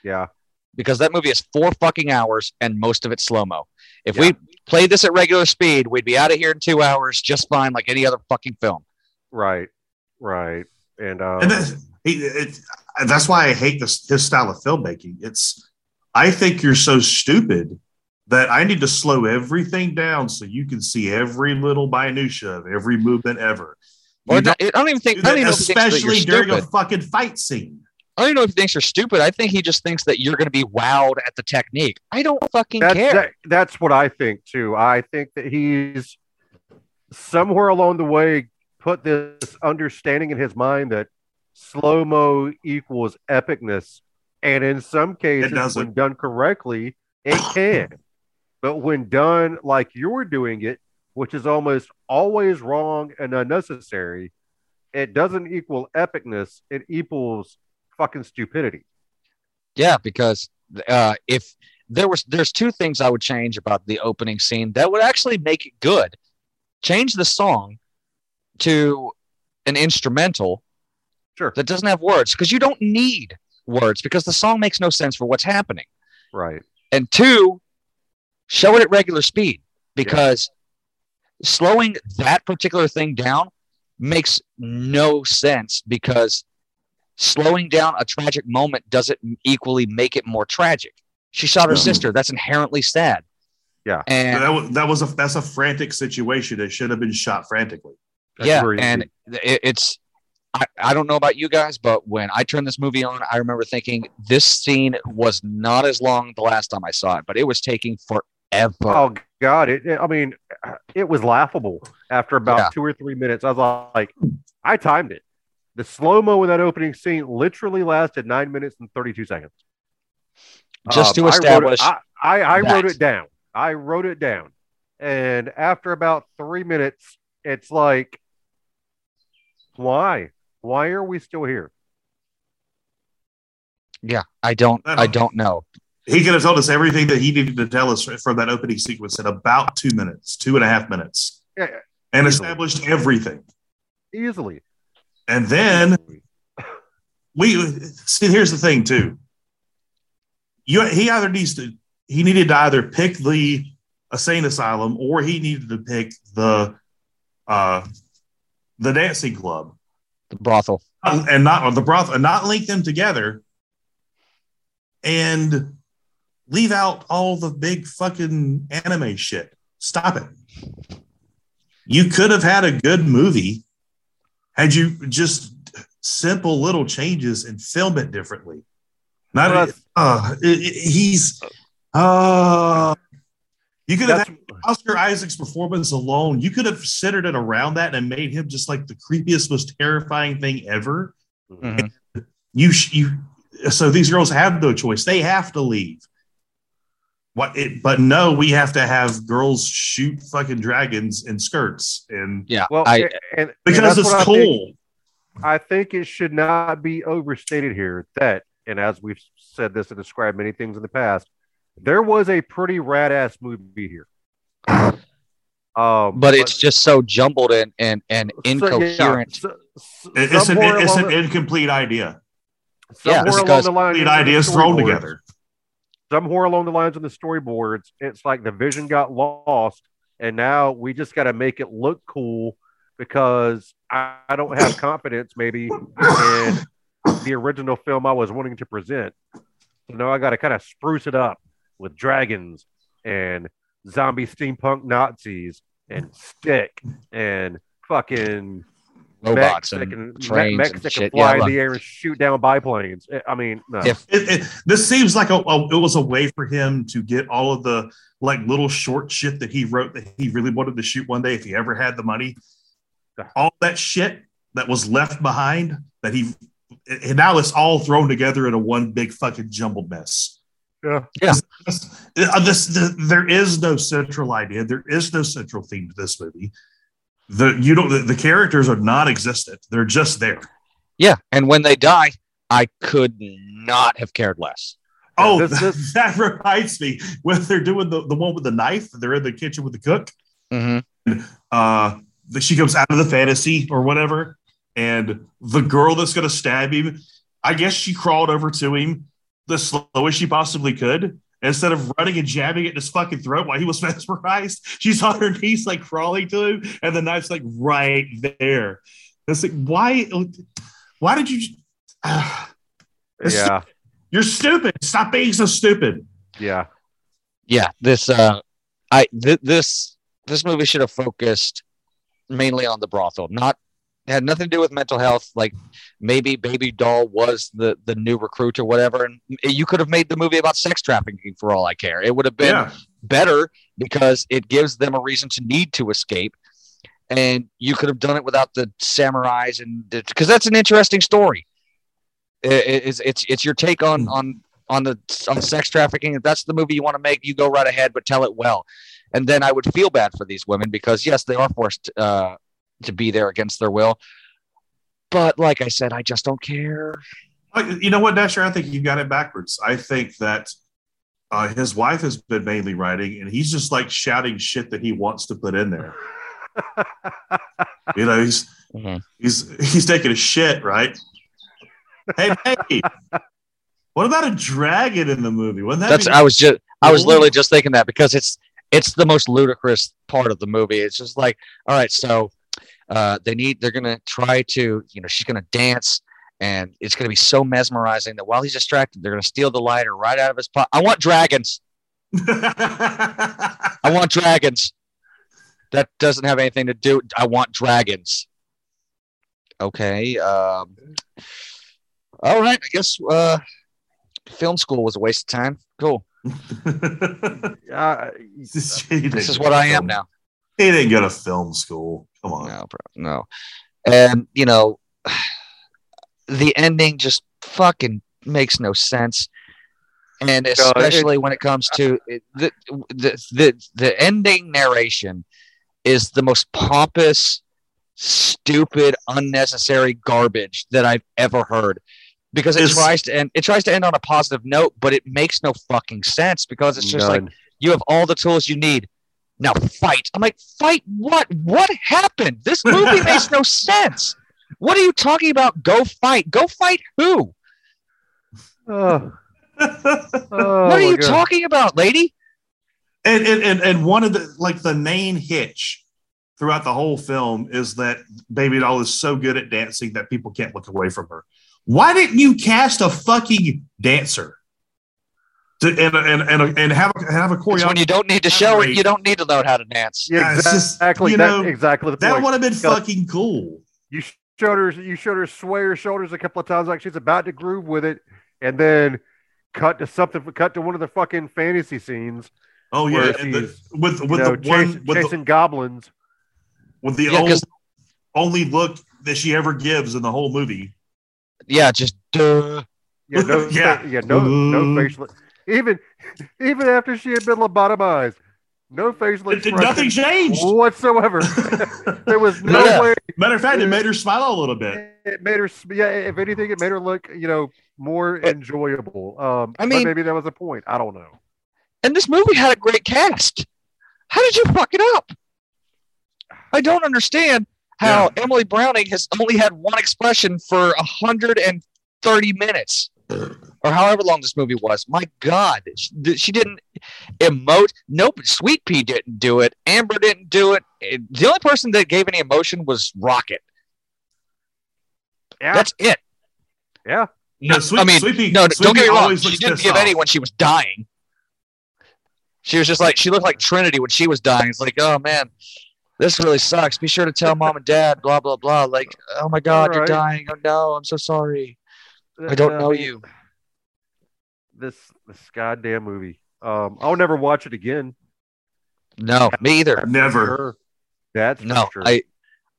yeah, because that movie is 4 fucking hours and most of it slow-mo. If Yeah. we played this at regular speed, we'd be out of here in 2 hours just fine like any other fucking film. right, right, and um, And that's, he, it, that's why I hate this his style of filmmaking. It's I think you're so stupid that I need to slow everything down so you can see every little minutia of every movement ever. Or not- I don't even do think, I that, don't even know if he thinks that especially you're during stupid. a fucking fight scene. I don't even know if he thinks you're stupid. I think he just thinks that you're going to be wowed at the technique. I don't fucking That's care. that, that's what I think too. I think that he's somewhere along the way put this understanding in his mind that slow mo equals epicness, and in some cases, doesn't. when done correctly, it can. But when done like you're doing it, which is almost always wrong and unnecessary, it doesn't equal epicness. It equals fucking stupidity. Yeah, because uh, if there was, there's two things I would change about the opening scene that would actually make it good. Change the song to an instrumental Sure. that doesn't have words because you don't need words because the song makes no sense for what's happening. Right. And two, show it at regular speed because slowing that particular thing down makes no sense because slowing down a tragic moment doesn't equally make it more tragic. She shot her No. sister. That's inherently sad. Yeah. And that was that was a that's a frantic situation. It should have been shot frantically. yeah, and it, it's I, I don't know about you guys, but when I turned this movie on, I remember thinking this scene was not as long the last time I saw it, but it was taking forever. Oh God! It, it- I mean, it was laughable after about Yeah. two or three minutes. I was like, I timed it. The slow mo in that opening scene literally lasted nine minutes and thirty-two seconds. Just um, to I wrote it- establish I, I, I wrote it down. I wrote it down, and after about three minutes, it's like, why? Why are we still here? Yeah, I don't. I I don't- don't know. He could have told us everything that he needed to tell us from that opening sequence in about two minutes, two and a half minutes, Yeah, and Easily. established everything. easily. And then we see. Here's the thing, too. You he either needs to he needed to either pick the insane asylum or he needed to pick the uh the dancing club The brothel. and not or the broth and not link them together and leave out all the big fucking anime shit. Stop it. You could have had a good movie had you just simple little changes and film it differently. Not uh, it- it- he's uh you could have had Oscar Isaac's performance alone, you could have centered it around that and made him just like the creepiest, most terrifying thing ever. Mhm. You, you. So these girls have no choice; they have to leave. What? It, but no, we have to have girls shoot fucking dragons in skirts, and Yeah, well, I and, and because that's it's what I think- cool. I think it should not be overstated here that, and as we've said this and described many things in the past, there was a pretty rad ass movie here. Um, but it's just so jumbled and and and so, yeah, incoherent. so- so- it's an, it's an the- incomplete idea. Yeah, along because the lines Complete ideas thrown together. Somewhere along the lines of the storyboards, it's like the vision got lost, and now we just got to make it look cool because I, I don't have confidence maybe in the original film I was wanting to present. So now I got to kind of spruce it up with dragons and zombie steampunk Nazis and stick and fucking robots mechs that and can, trains mechs and that can shit. fly Yeah, in look, the air and shoot down biplanes. I mean, no. If- It, it, this seems like a, a- it was a way for him to get all of the like little short shit that he wrote that he really wanted to shoot one day if he ever had the money. All that shit that was left behind that he and now it's all thrown together in a one big fucking jumbled mess. Yeah. Yeah. This, uh, this- the- there is no central idea. There is no central theme to this movie. The you don't the, the characters are non-existent. They're just there. yeah, and when they die, I could not have cared less. Oh, This- this- that reminds me when they're doing the, the one with the knife, they're in the kitchen with the cook. hmm Uh, the, she comes out of the fantasy or whatever, and the girl that's going to stab him, I guess she crawled over to him the slowest she possibly could. Instead of running and jabbing it in his fucking throat while he was mesmerized, she's on her knees, like crawling to him, and the knife's like right there. It's like, why? Why did you? Uh, It's yeah. You're stupid. Stop being so stupid. Yeah. yeah this uh i th- this this movie should have focused mainly on the brothel not had nothing to do with mental health like maybe baby doll was the the new recruit or whatever and you could have made the movie about sex trafficking for all i care. It would have been Yeah. better because it gives them a reason to need to escape and you could have done it without the samurais and because that's an interesting story. I- I- it's, it's it's your take on on on the on sex trafficking. If that's the movie you want to make you go right ahead but tell it well. And then i would feel bad for these women because yes they are forced uh, to be there against their will but like i said i just don't care You know what, Dasher? I think you've got it backwards. I think that uh, his wife has been mainly writing, and he's just like shouting shit that he wants to put in there. You know, he's Mhm. he's he's taking a shit, right? Hey, hey, what about a dragon in the movie? Wouldn't that that's be- i was just i was literally just thinking that because it's it's the most ludicrous part of the movie it's just like all right so uh they need they're gonna try to you know she's gonna dance and it's gonna be so mesmerizing that while he's distracted they're gonna steal the lighter right out of his pocket. I want dragons. I want dragons. That doesn't have anything to do i want dragons. Okay um all right i guess uh film school was a waste of time. Cool. Uh, this is what I am now. He didn't go to film school. Come on. No, bro, no. And you know, the ending just fucking makes no sense. And it- especially when it comes to it, the, the the the ending narration is the most pompous, stupid, unnecessary garbage that I've ever heard. Because it Is- tries to end, it tries to end on a positive note, but it makes no fucking sense because it's just like you have all the tools you need. Now fight. I'm like, fight what? What happened? This movie makes no sense. What are you talking about? Go fight. Go fight who? Oh, what are you God. talking about, lady? and, and and and one of the like the main hitch throughout the whole film is that Baby Doll is so good at dancing that people can't look away from her. Why didn't you cast a fucking dancer to, and and and and have a, have a It's when you don't need to show it, you don't need to know how to dance. Yeah, Yeah, it's just, exactly. you know, exactly the That would have been fucking cool. you showed her you showed her sway her shoulders a couple of times like she's about to groove with it and then cut to something cut to one of the fucking fantasy scenes Oh yeah, Where and the, she's, with with you know, the one chase- with the, chasing goblins with the Yeah, only, 'cause- only look that she ever gives in the whole movie. Yeah, just duh. yeah no Yeah. yeah no no facial even even after she had been lobotomized no facial It- it- expression nothing changed. whatsoever there was no Yeah. way Matter of fact, it made her smile a little bit. it made her yeah if anything it made her look you know more enjoyable um I but mean- maybe that was a point i don't know And this movie had a great cast. How did you fuck it up? I don't understand how Emily Browning has only had one expression for 130 minutes or however long this movie was. My God, she, she didn't emote. Nope, Sweet Pea didn't do it. Amber didn't do it. It- The only person that gave any emotion was Rocket. yeah That's it. yeah No, Sweet- I mean, Sweet Pea- no, Sweet don't get Pea me wrong. always She looks didn't pissed give off. any when she was dying. She was just like she looked like Trinity when she was dying. It's like, oh man, this really sucks. Be sure to tell mom and dad. Blah blah blah. Like, oh my God, you're dying. Oh no, I'm so sorry. Uh, I don't know you. This this goddamn movie. Um, I'll never watch it again. No, me either. Never. Sure. That's for No, sure. I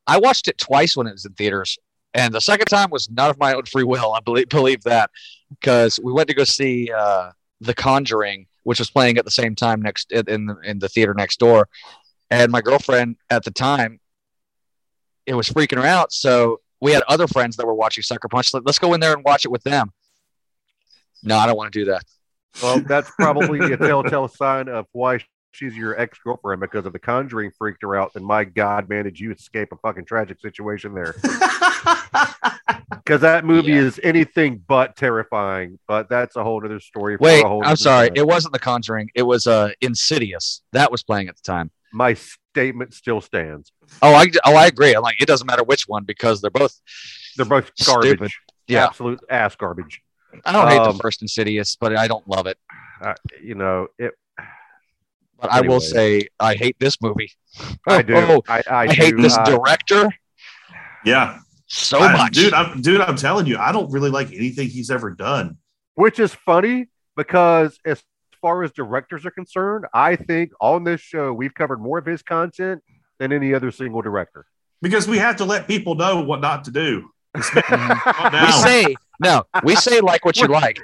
I watched it twice when it was in theaters, and the second time was not of my own free will. I believe believe that because we went to go see uh, The Conjuring, which was playing at the same time next in in the, in the theater next door, and my girlfriend at the time, it was freaking her out. So we had other friends that were watching Sucker Punch. Let's go in there and watch it with them. No, I don't want to do that. well, that's probably a telltale sign of why she's your ex girlfriend because of the Conjuring freaked her out. And my God, man, did you escape a fucking tragic situation there? Because that movie Yeah. is anything but terrifying. But that's a whole other story. For Wait, a whole I'm sorry. time. It wasn't The Conjuring. It was uh, Insidious. That was playing at the time. My statement still stands. Oh, I oh I agree. I'm like it doesn't matter which one because they're both They're both Stupid. garbage. Yeah. Absolute ass garbage. I don't hate Um, the first Insidious, but I don't love it. Uh, you know, it. But I will say I hate this movie. I do. Oh, I, I, I, hate do, this uh, director Yeah, so I- much. dude. I'm dude. I'm telling you, I don't really like anything he's ever done. which is funny because as far as directors are concerned, I think on this show we've covered more of his content than any other single director. Because we have to let people know what not to do. Mhm. We say no. We say like what you like.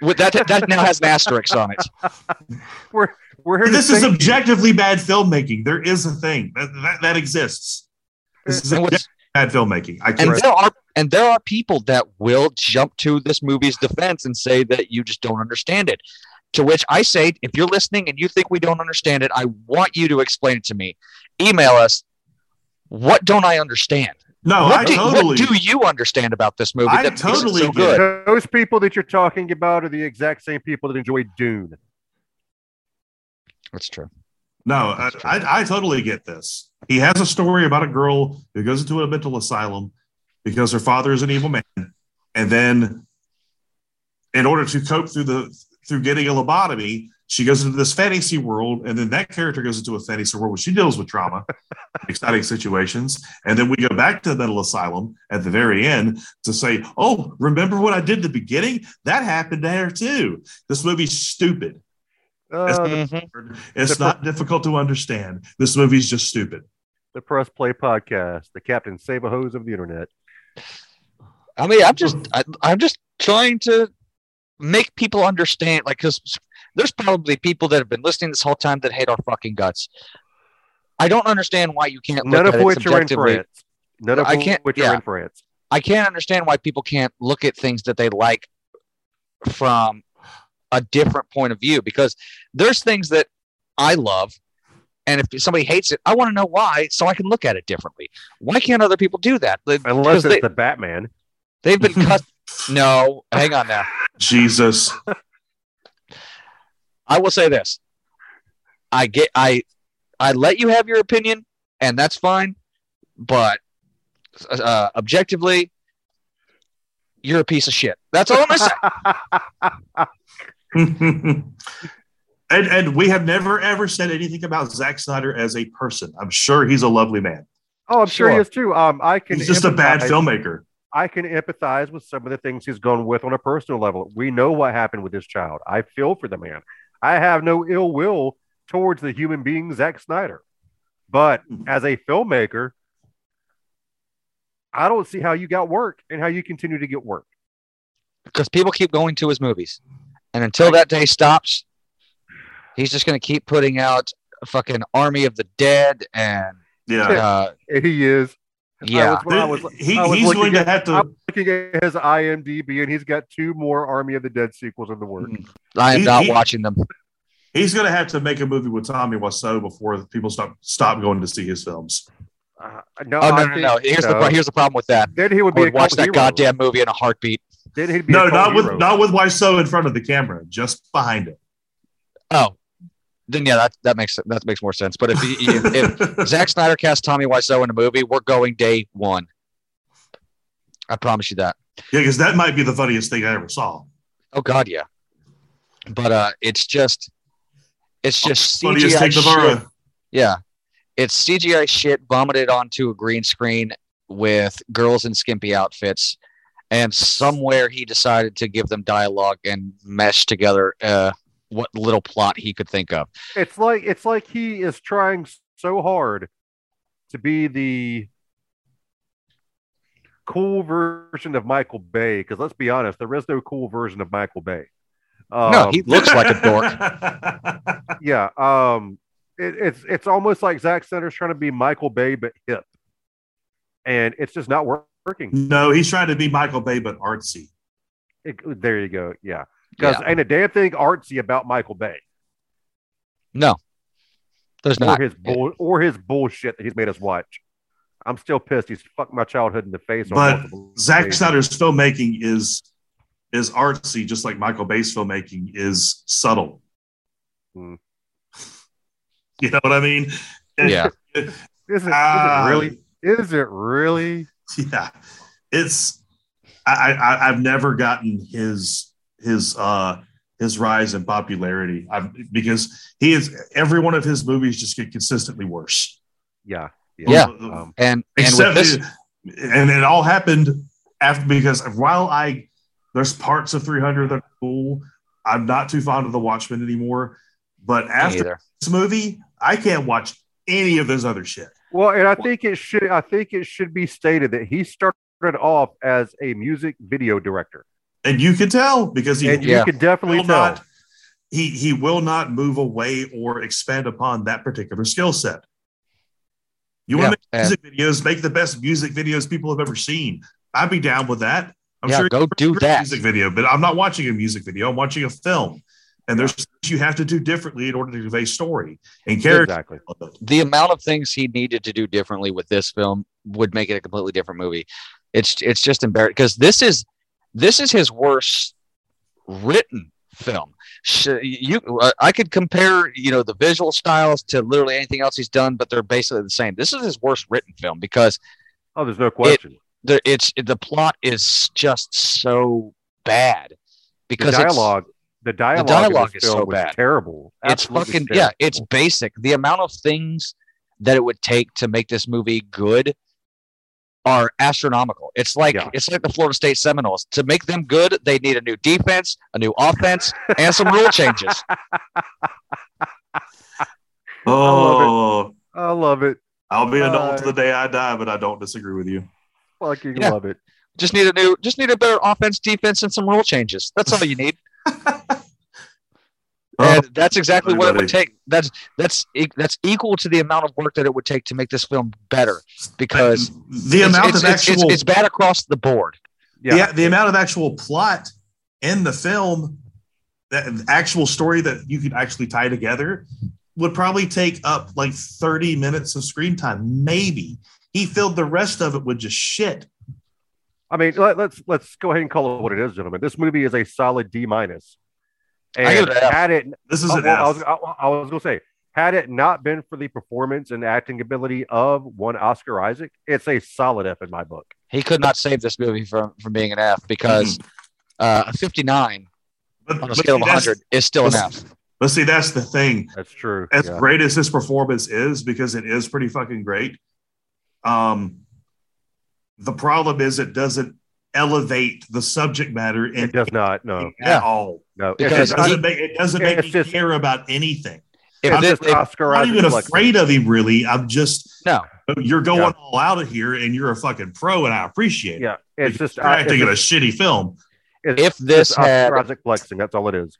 With that that now has an asterisk on it. We're we're here. this is say- objectively bad filmmaking. There is a thing that that, that exists. This is objectively bad filmmaking. I and there are and there are people that will jump to this movie's defense and say that you just don't understand it. To which I say, if you're listening and you think we don't understand it, I want you to explain it to me. Email us. What don't I understand? No, what, I do, totally. what do you understand about this movie I that totally so get good? Those people that you're talking about are the exact same people that enjoy Dune. That's true. No, I, I, I totally get this. He has a story about a girl who goes into a mental asylum because her father is an evil man, and then, in order to cope through the through getting a lobotomy, she goes into this fantasy world, and then that character goes into a fantasy world where she deals with trauma, exciting situations, and then we go back to the mental asylum at the very end to say, "Oh, remember what I did at the beginning? That happened there too." This movie's stupid. Uh, the. It's The- not difficult to understand. This movie's just stupid. the Press Play Podcast, the Captain Save a Hose of the Internet. I mean, I'm just, I, I'm just trying to make people understand, like, because there's probably people that have been listening this whole time that hate our fucking guts. I don't understand why you can't look None of at it which are in. France. None of I can't- which yeah. are in France. I can't understand why people can't look at things that they like from a different point of view because there's things that I love. And if somebody hates it, I want to know why so I can look at it differently. Why can't other people do that? Unless because it's they, the Batman. they've been cut. no, hang on now. Jesus. I will say this. I get I I let you have your opinion and that's fine, but uh, objectively you're a piece of shit. That's all I'm going to say. and and we have never ever said anything about Zack Snyder as a person. I'm sure he's a lovely man. Oh, I'm sure, he is too. Um, I can. He's just a bad filmmaker. I can empathize with some of the things he's gone with on a personal level. We know what happened with this child. I feel for the man. I have no ill will towards the human being Zack Snyder, but as a filmmaker, I don't see how you got work and how you continue to get work. because people keep going to his movies. And until that day stops, he's just going to keep putting out a fucking Army of the Dead and Yeah. uh, he is. Yeah. was- I was- he, I was he's looking going to at- have to. I'm looking at his IMDb, and he's got two more Army of the Dead sequels in the work. I am he- not he- watching them. He's going to have to make a movie with Tommy Wiseau before people stop stop going to see his films. Uh, no, Oh I no, no, no! Here's the so. pro- here's the problem with that. Then he would I be a would watch that hero. goddamn movie in a heartbeat. Then he'd be No, a cult not with hero. not with Wiseau in front of the camera, just behind it. Oh, then yeah, that that makes that makes more sense. But if if, if Zack Snyder cast Tommy Wiseau in a movie, we're going day one. I promise you that. yeah, because that might be the funniest thing I ever saw. Oh God, yeah. But uh, it's just, it's just Funniest CGI shit. Yeah, it's CGI shit vomited onto a green screen with girls in skimpy outfits, and somewhere he decided to give them dialogue and mesh together uh, what little plot he could think of. It's like it's like he is trying so hard to be the cool version of Michael Bay. Because let's be honest, there is no cool version of Michael Bay. Um, no, he looks like a dork. yeah. Um, it, it's it's almost like Zack Snyder's trying to be Michael Bay but hip, and it's just not working. no, he's trying to be Michael Bay but artsy. It- there you go. Yeah, because Yeah. ain't a damn thing artsy about Michael Bay No, there's or not. his bull or his bullshit that he's made us watch. I'm still pissed. He's fucked my childhood in the face. But multiple Zack. Snyder's filmmaking is is artsy, just like Michael Bay's filmmaking is subtle. Hmm. You know what I mean? Yeah. Is it, is Ah, it really? Is it really? Yeah, it's I, I I've never gotten his his uh his rise in popularity i because he is every one of his movies just get consistently worse. Yeah. Yeah. Um, And and with Except this, and it all happened after because while I there's parts of 300 that are cool, I'm not too fond of the Watchmen anymore. But after this movie, I can't watch any of those other shit. well, and I think it should. I think it should be stated that he started off as a music video director, And you can tell because he and Yeah. you can definitely will tell. not he he will not move away or expand upon that particular skill set. You want to Yeah, make music videos, make the best music videos people have ever seen. I'd be down with that. I'm Yeah, sure go do that. music video, but I'm not watching a music video. I'm watching a film. And there's things you have to do differently in order to convey story and character. Exactly. the amount of things he needed to do differently with this film would make it a completely different movie. It's it's just embarrassing because this is this is his worst written film. You, uh, I could compare you know the visual styles to literally anything else he's done, but they're basically the same. This is his worst written film because Oh, there's no question. the it's the plot is just so bad because it's- dialogue, the dialogue, dialogue is so bad. terrible. it's Absolutely fucking yeah terrible. it's basic the amount of things that it would take to make this movie good are astronomical it's like Yeah. it's like the florida state seminoles to make them good they need a new defense a new offense and some rule changes Oh, I love it. I'll be an Uh, adult to the day I die, but I don't disagree with you. Fucking Yeah. love it. just need a new just need a better offense defense and some rule changes that's all you need and that's exactly what it would take that's that's that's equal to the amount of work that it would take to make this film better because the it's- amount it's, of it's- actual it's, it's bad across the board Yeah. the, the amount of actual plot in the film, that actual story that you could actually tie together, would probably take up like 30 minutes of screen time, maybe. He filled the rest of it with just shit. I mean, let, let's let's go ahead and call it what it is, gentlemen. This movie is a solid D minus. I give And it an F. had it, This is oh, an well, I F. was, I, I was going to say, had it not been for the performance and acting ability of one Oscar Isaac, it's a solid F in my book. he could not save this movie from from being an F because uh, a 59 But, on a scale of see, that's- 100 is still an F. But see, that's the thing. That's true. As Yeah. great as his performance is, because it is pretty fucking great. Um, the problem is it doesn't elevate the subject matter It does not. No, at Yeah. all. no. Because It doesn't make it doesn't make me just- care about anything. If it's this, just if- Oscar I'm not even flexing. afraid of him, really. I'm just no, you're going Yeah. all out of here, and you're a fucking pro, and I appreciate it. Yeah, it's just You're acting it's in a shitty film. it's if this just Oscar had Isaac flexing. That's all it is.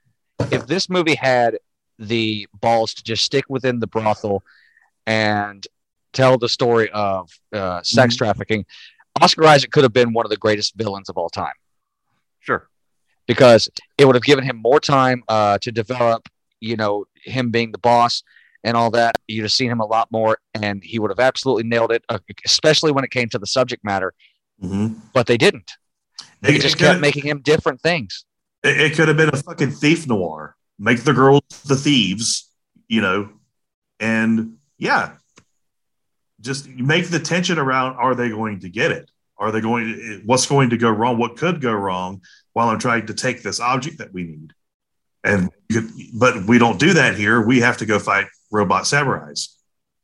if this movie had the balls to just stick within the brothel and tell the story of uh, sex Mhm. trafficking, Oscar Isaac could have been one of the greatest villains of all time Sure. because it would have given him more time uh, to develop, you know, him being the boss and all that. You'd have seen him a lot more, and he would have absolutely nailed it, uh, especially when it came to the subject matter. But they didn't. They It, just it kept could, making him different things. it, it could have been a fucking thief noir. Make the girls the thieves, you know, and yeah, just make the tension around: Are they going to get it? Are they going? What's going to go wrong? What could go wrong while I'm trying to take this object that we need? And you could, but we don't do that here. We have to go fight robot samurais.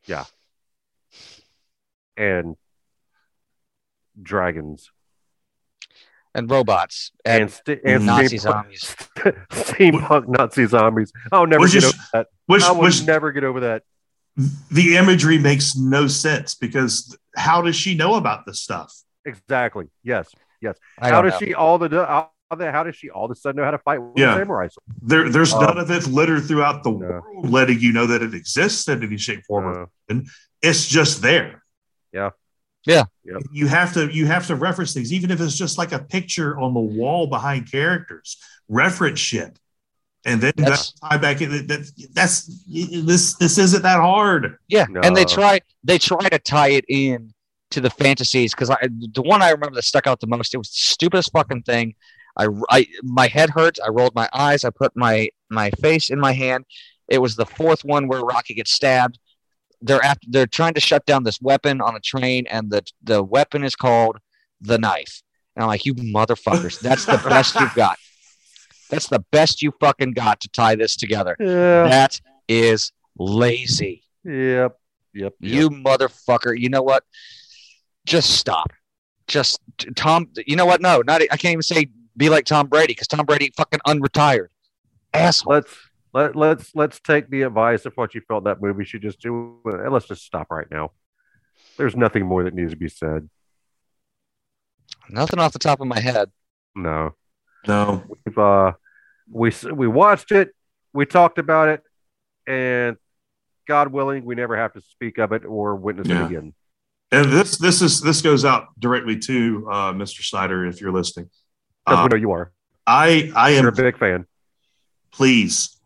Yeah. And dragons And robots and and, st- and Nazi steampunk- zombies. steampunk Nazi zombies. I'll never Which get is- over that. Which, I will which never get over that. The imagery makes no sense because how does she know about this stuff? Exactly. Yes. I How does know. she all the how, the- how does she all of a sudden know how to fight with Yeah. samurai? sword? There, there's Um, none of it littered throughout the no. world, letting you know that it exists in any shape, form, or Uh, it's just there. Yeah. Yeah. You have to you have to reference things, even if it's just like a picture on the wall behind characters. Reference shit, and then That's- that's tie back in. That, that's this. This isn't that hard. Yeah, and they try they try to tie it in to the fantasies because I the one I remember that stuck out the most. It was the stupidest fucking thing. I, I my head hurts. I rolled my eyes. I put my my face in my hand. It was the fourth one where Rocky gets stabbed. They're after they're trying to shut down this weapon on a train, and the the weapon is called the knife. And I'm like, you motherfuckers, that's the best you've got. That's the best you fucking got to tie this together. Yeah. That is lazy. Yep. Yep. You motherfucker. You know what? Just stop. Just Tom. You know what? No, not. I can't even say be like Tom Brady because Tom Brady fucking unretired. Asshole. let's let let's let's take the advice of what you felt that movie should just do and let's just stop right now. There's nothing more that needs to be said. Nothing off the top of my head. No. No. We've uh we we watched it, we talked about it, and God willing, we never have to speak of it or witness Yeah. it again. And this this is this goes out directly to uh, Mr. Snyder if you're listening. Because Uh, we know you are. I I You're a big fan. please,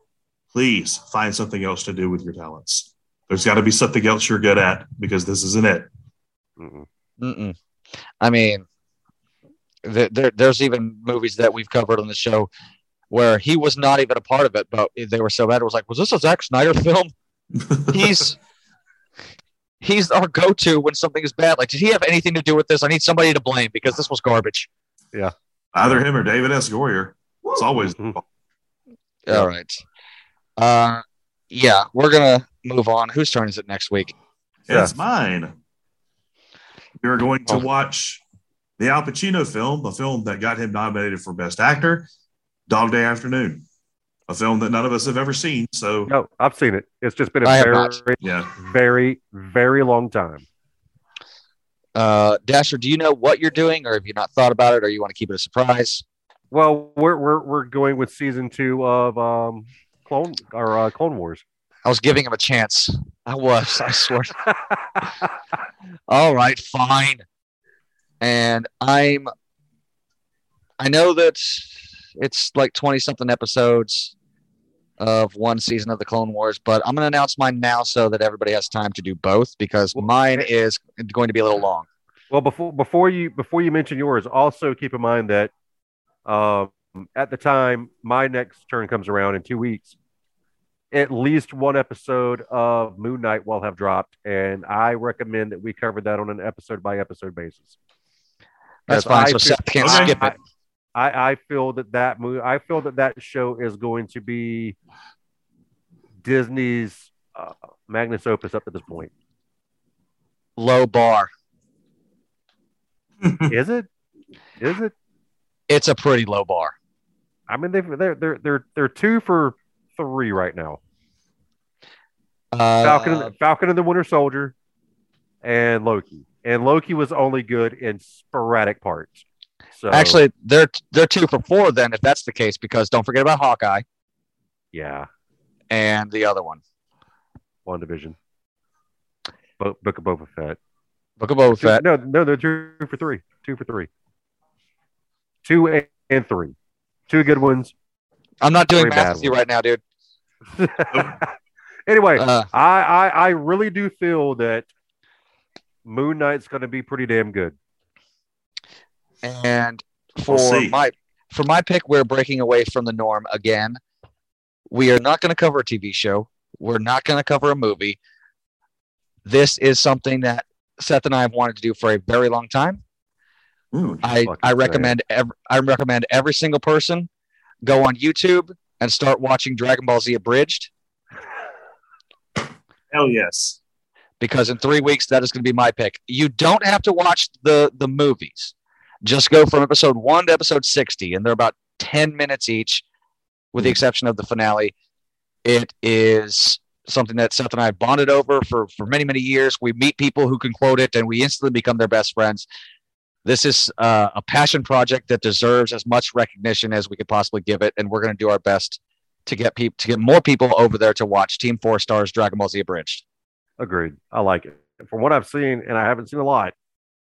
please find something else to do with your talents. There's got to be something else you're good at because this isn't it. Mm-mm. Mm-mm. I mean, th- there, there's even movies that we've covered on the show where he was not even a part of it, but they were so bad. It was like, was this a Zack Snyder film? He's he's our go-to when something is bad. Like, did he have anything to do with this? I need somebody to blame because this was garbage. Yeah, either him or David S. Goyer. It's always Mhm. All right. Uh, yeah, we're gonna move on. Whose turn is it next week? it's mine. We are going to Oh. watch the Al Pacino film, a film that got him nominated for Best Actor, Dog Day Afternoon, a film that none of us have ever seen. So No, I've seen it. It's just been a I have very, yeah, very, very long time. Uh, Dasher, do you know what you're doing, or have you not thought about it, or you want to keep it a surprise? Well, we're we're we're going with season two of um Clone or uh, Clone Wars. I was giving him a chance. I was. I swear. All right, fine. And I'm. I know that it's like twenty something episodes of one season of the Clone Wars, but I'm going to announce mine now so that everybody has time to do both because mine is going to be a little long. Well, before before you before you mention yours, also keep in mind that um, at the time my next turn comes around in two weeks, at least one episode of Moon Knight will have dropped, and I recommend that we cover that on an episode by episode basis. That's fine. I So Seth can't Okay. skip it. I, I feel that that movie, I feel that that show is going to be Disney's uh, magnus opus up to this point. Low bar. Is it? Is it? It's a pretty low bar. I mean, they've, they're they're they're they're two for three right now. Uh, Falcon, and, Falcon and the Winter Soldier, and Loki. And Loki was only good in sporadic parts. So Actually, they're they're two for four then, if that's the case, because don't forget about Hawkeye yeah, and the other one, WandaVision. Bo- Book of Boba Fett. Book of Boba Fett. No, no, they're two for three. Two for three. Two and, and three. Two good ones. I'm not doing math with you right now, dude. anyway, Uh, I, I I really do feel that Moon Knight's going to be pretty damn good. And for We'll my for my pick, we're breaking away from the norm again. We are not going to cover a TV show. We're not going to cover a movie. This is something that Seth and I have wanted to do for a very long time. Ooh, I, I recommend every, I recommend every single person go on YouTube and start watching Dragon Ball Z abridged hell yes. because in three weeks that is going to be my pick. You don't have to watch the the movies. Just go from episode one to episode sixty, and they're about ten minutes each, with the exception of the finale. It is something that Seth and I have bonded over for for many many years. We meet people who can quote it, and we instantly become their best friends. This is uh, a passion project that deserves as much recognition as we could possibly give it, and we're going to do our best to get people to get more people over there to watch Team Four Star's Dragon Ball Z abridged. Agreed. I like it. From what I've seen, and I haven't seen a lot,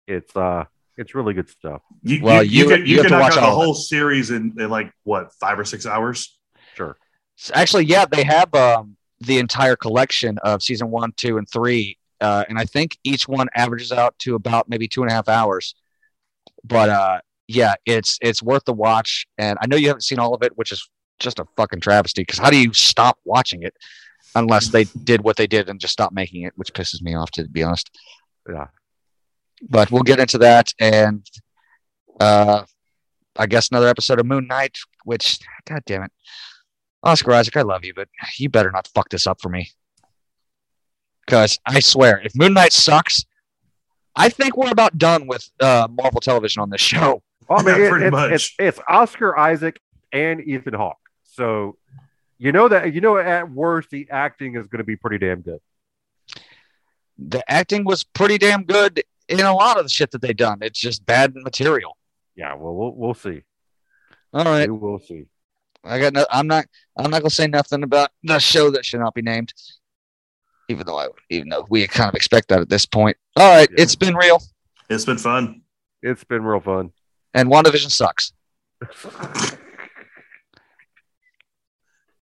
it's uh it's really good stuff. You, Well, you, you, you- can, you you have can to knock watch out the whole series in, in like what five or six hours. Sure. S- Actually, yeah, they have um, the entire collection of season one, two, and three, uh, and I think each one averages out to about maybe two and a half hours. But uh, yeah, it's it's worth the watch, and I know you haven't seen all of it, which is just a fucking travesty. Because how do you stop watching it unless they did what they did and just stop making it, which pisses me off to be honest. Yeah. But we'll get into that, and Uh, I guess another episode of Moon Knight, which, god damn it, Oscar Isaac, I love you, but you better not fuck this up for me. Because I swear, if Moon Knight sucks, I think we're about done with uh, Marvel Television on this show. Well, I mean, Yeah, it- pretty it's, much. It's, it's Oscar Isaac and Ethan Hawke. So you know that you know at worst the acting is going to be pretty damn good. The acting was pretty damn good in a lot of the shit that they've done. It's just bad material. Yeah, well, we'll we'll see. All right, We will see. I got. No, I'm not. I'm not gonna say nothing about the show that should not be named. Even though I, even though we kind of expect that at this point. All right, Yeah. it's been real, It's been fun. It's been real fun. and WandaVision sucks.